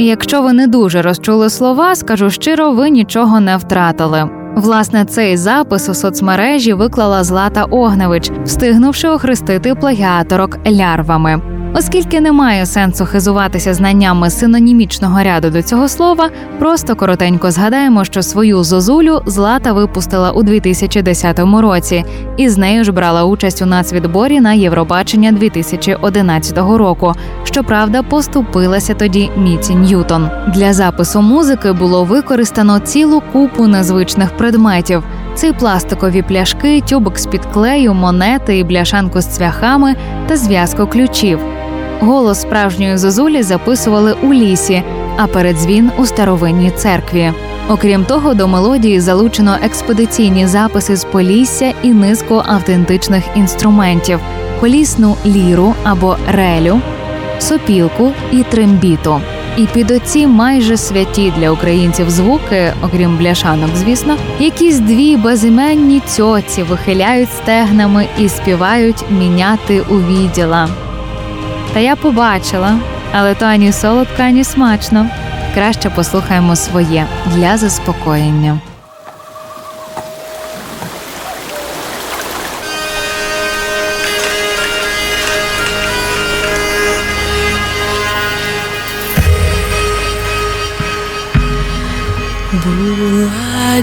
Якщо ви не дуже розчули слова, скажу щиро, ви нічого не втратили. Власне, цей запис у соцмережі виклала Злата Огневич, встигнувши охрестити плагіаторок лярвами. Оскільки немає сенсу хизуватися знаннями синонімічного ряду до цього слова, просто коротенько згадаємо, що свою зозулю Злата випустила у 2010 році, і з нею ж брала участь у нацвідборі на Євробачення 2011 року. Щоправда, поступилася тоді Міці Ньютон. Для запису музики було використано цілу купу незвичних предметів. Це пластикові пляшки, тюбик з-під клею, монети і бляшанку з цвяхами та зв'язку ключів. Голос справжньої зозулі записували у лісі, а передзвін у старовинній церкві. Окрім того, до мелодії залучено експедиційні записи з Полісся і низку автентичних інструментів: колісну ліру або релю, сопілку і трембіту. І під оці майже святі для українців звуки, окрім бляшанок, звісно, якісь дві безіменні цьоці вихиляють стегнами і співають міняти у відділа. Та я побачила, але то ані солодко, ані смачно. Краще послухаємо своє для заспокоєння. Була